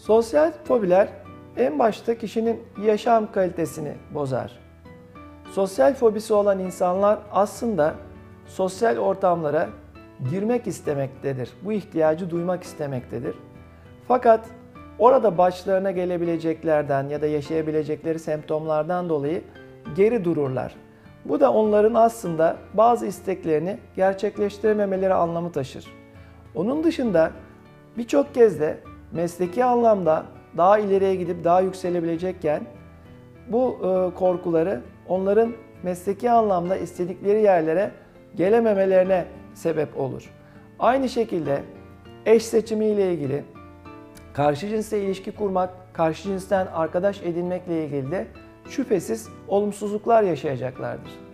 Sosyal fobiler en başta kişinin yaşam kalitesini bozar. Sosyal fobisi olan insanlar aslında sosyal ortamlara girmek istemektedir. Bu ihtiyacı duymak istemektedir. Fakat orada başlarına gelebileceklerden ya da yaşayabilecekleri semptomlardan dolayı geri dururlar. Bu da onların aslında bazı isteklerini gerçekleştirememeleri anlamı taşır. Onun dışında birçok kez de mesleki anlamda daha ileriye gidip daha yükselebilecekken bu e, korkuları onların mesleki anlamda istedikleri yerlere gelememelerine sebep olur. Aynı şekilde eş seçimi ile ilgili karşı cinsle ilişki kurmak, karşı cinsten arkadaş edinmekle ilgili de şüphesiz olumsuzluklar yaşayacaklardır.